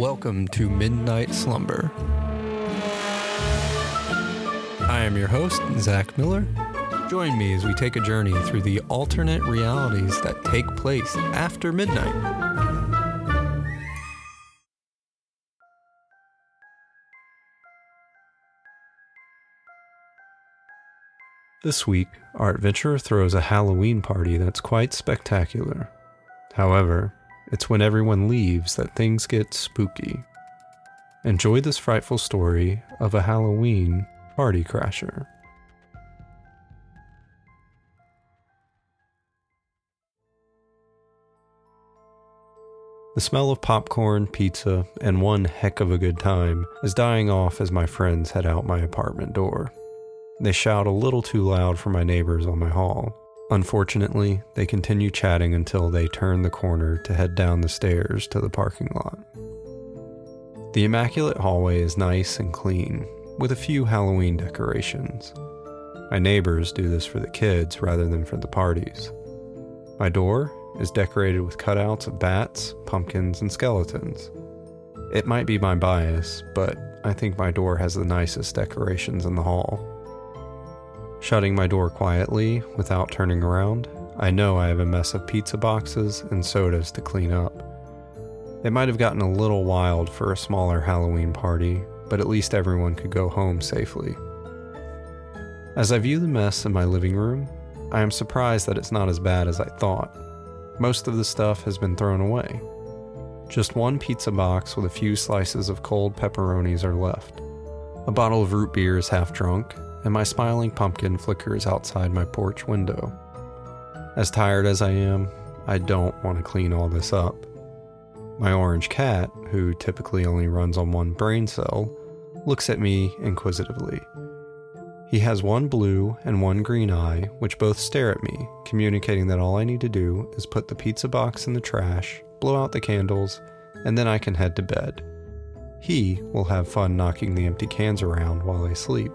Welcome to Midnight Slumber. I am your host, Zack Miller. Join me as we take a journey through the alternate realities that take place after midnight. This week, our adventurer throws a Halloween party that's quite spectacular. However, it's when everyone leaves that things get spooky. Enjoy this frightful story of a Halloween party crasher. The smell of popcorn, pizza, and one heck of a good time is dying off as my friends head out my apartment door. They shout a little too loud for my neighbors on my hall. Unfortunately, they continue chatting until they turn the corner to head down the stairs to the parking lot. The immaculate hallway is nice and clean, with a few Halloween decorations. My neighbors do this for the kids rather than for the parties. My door is decorated with cutouts of bats, pumpkins, and skeletons. It might be my bias, but I think my door has the nicest decorations in the hall. Shutting my door quietly without turning around, I know I have a mess of pizza boxes and sodas to clean up. It might have gotten a little wild for a smaller Halloween party, but at least everyone could go home safely. As I view the mess in my living room, I am surprised that it's not as bad as I thought. Most of the stuff has been thrown away. Just one pizza box with a few slices of cold pepperonis are left. A bottle of root beer is half drunk, and my smiling pumpkin flickers outside my porch window. As tired as I am, I don't want to clean all this up. My orange cat, who typically only runs on one brain cell, looks at me inquisitively. He has one blue and one green eye, which both stare at me, communicating that all I need to do is put the pizza box in the trash, blow out the candles, and then I can head to bed. He will have fun knocking the empty cans around while I sleep.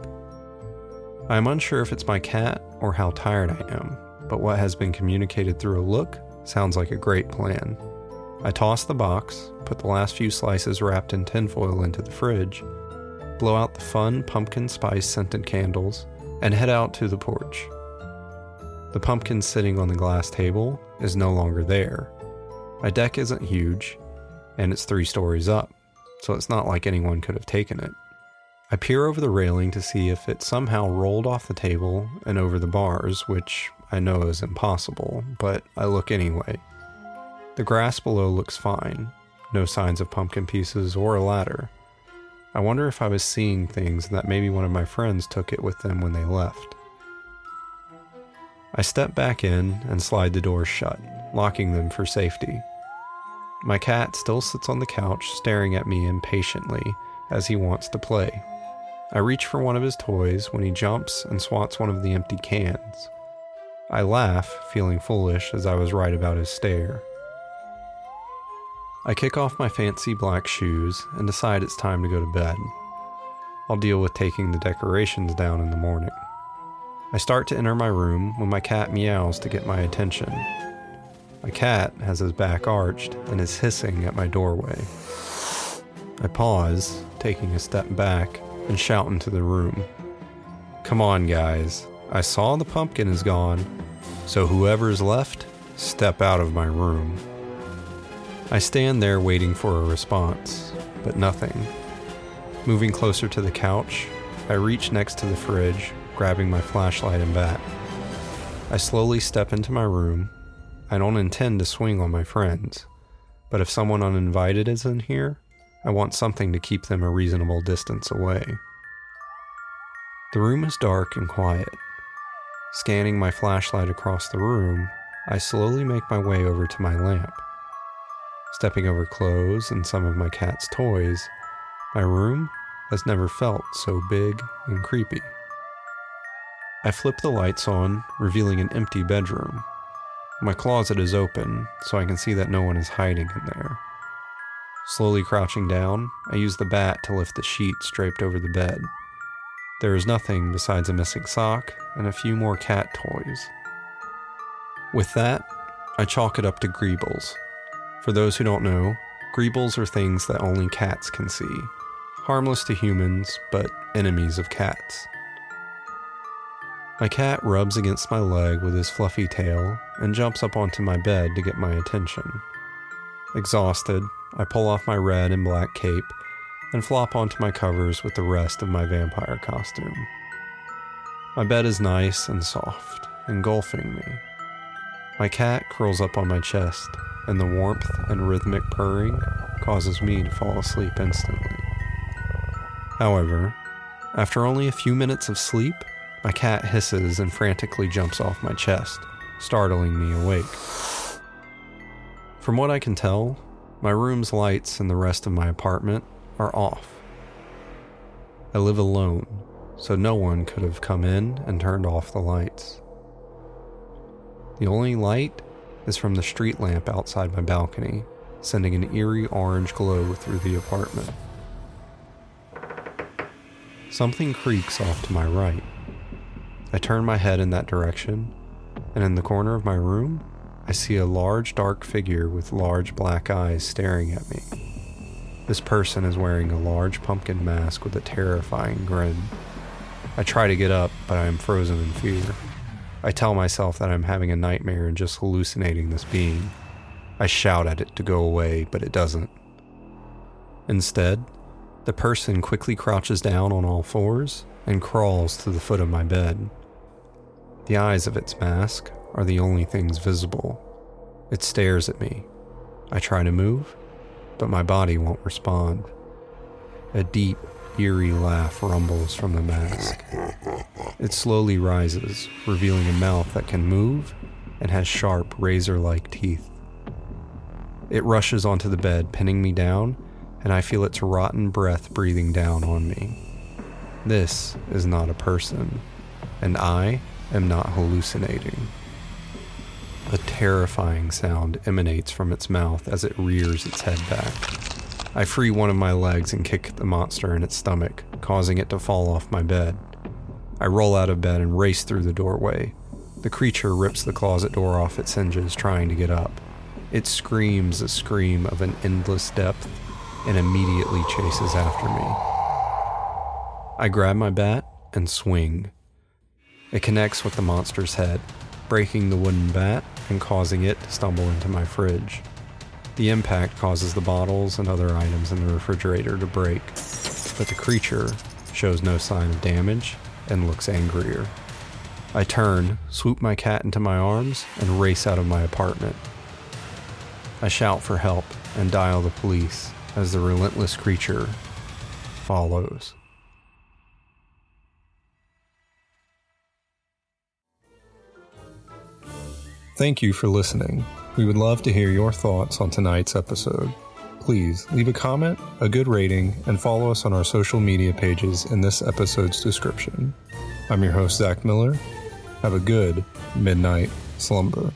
I am unsure if it's my cat or how tired I am, but what has been communicated through a look sounds like a great plan. I toss the box, put the last few slices wrapped in tinfoil into the fridge, blow out the fun pumpkin spice scented candles, and head out to the porch. The pumpkin sitting on the glass table is no longer there. My deck isn't huge, and it's three stories up, so it's not like anyone could have taken it. I peer over the railing to see if it somehow rolled off the table and over the bars, which I know is impossible, but I look anyway. The grass below looks fine, no signs of pumpkin pieces or a ladder. I wonder if I was seeing things that maybe one of my friends took it with them when they left. I step back in and slide the doors shut, locking them for safety. My cat still sits on the couch staring at me impatiently as he wants to play. I reach for one of his toys when he jumps and swats one of the empty cans. I laugh, feeling foolish as I was right about his stare. I kick off my fancy black shoes and decide it's time to go to bed. I'll deal with taking the decorations down in the morning. I start to enter my room when my cat meows to get my attention. My cat has his back arched and is hissing at my doorway. I pause, taking a step back, and shout into the room. Come on, guys. I saw the pumpkin is gone, so whoever's left, step out of my room. I stand there waiting for a response, but nothing. Moving closer to the couch, I reach next to the fridge, grabbing my flashlight and bat. I slowly step into my room. I don't intend to swing on my friends, but if someone uninvited is in here, I want something to keep them a reasonable distance away. The room is dark and quiet. Scanning my flashlight across the room, I slowly make my way over to my lamp. Stepping over clothes and some of my cat's toys, my room has never felt so big and creepy. I flip the lights on, revealing an empty bedroom. My closet is open, so I can see that no one is hiding in there. Slowly crouching down, I use the bat to lift the sheets draped over the bed. There is nothing besides a missing sock and a few more cat toys. With that, I chalk it up to Greebles. For those who don't know, Greebles are things that only cats can see. Harmless to humans, but enemies of cats. My cat rubs against my leg with his fluffy tail and jumps up onto my bed to get my attention. Exhausted, I pull off my red and black cape and flop onto my covers with the rest of my vampire costume. My bed is nice and soft, engulfing me. My cat curls up on my chest, and the warmth and rhythmic purring causes me to fall asleep instantly. However, after only a few minutes of sleep, my cat hisses and frantically jumps off my chest, startling me awake. From what I can tell, my room's lights and the rest of my apartment are off. I live alone, so no one could have come in and turned off the lights. The only light is from the street lamp outside my balcony, sending an eerie orange glow through the apartment. Something creaks off to my right. I turn my head in that direction, and in the corner of my room, I see a large dark figure with large black eyes staring at me. This person is wearing a large pumpkin mask with a terrifying grin. I try to get up, but I am frozen in fear. I tell myself that I'm having a nightmare and just hallucinating this being. I shout at it to go away, but it doesn't. Instead, the person quickly crouches down on all fours and crawls to the foot of my bed. The eyes of its mask are the only things visible. It stares at me. I try to move, but my body won't respond. A deep, eerie laugh rumbles from the mask. It slowly rises, revealing a mouth that can move and has sharp, razor like teeth. It rushes onto the bed, pinning me down, and I feel its rotten breath breathing down on me. This is not a person, and I am not hallucinating. A terrifying sound emanates from its mouth as it rears its head back. I free one of my legs and kick the monster in its stomach, causing it to fall off my bed. I roll out of bed and race through the doorway. The creature rips the closet door off its hinges, trying to get up. It screams a scream of an endless depth and immediately chases after me. I grab my bat and swing. It connects with the monster's head, breaking the wooden bat and causing it to stumble into my fridge. The impact causes the bottles and other items in the refrigerator to break, but the creature shows no sign of damage and looks angrier. I turn, swoop my cat into my arms, and race out of my apartment. I shout for help and dial the police as the relentless creature follows. Thank you for listening. We would love to hear your thoughts on tonight's episode. Please leave a comment, a good rating, and follow us on our social media pages in this episode's description. I'm your host, Zack Miller. Have a good midnight slumber.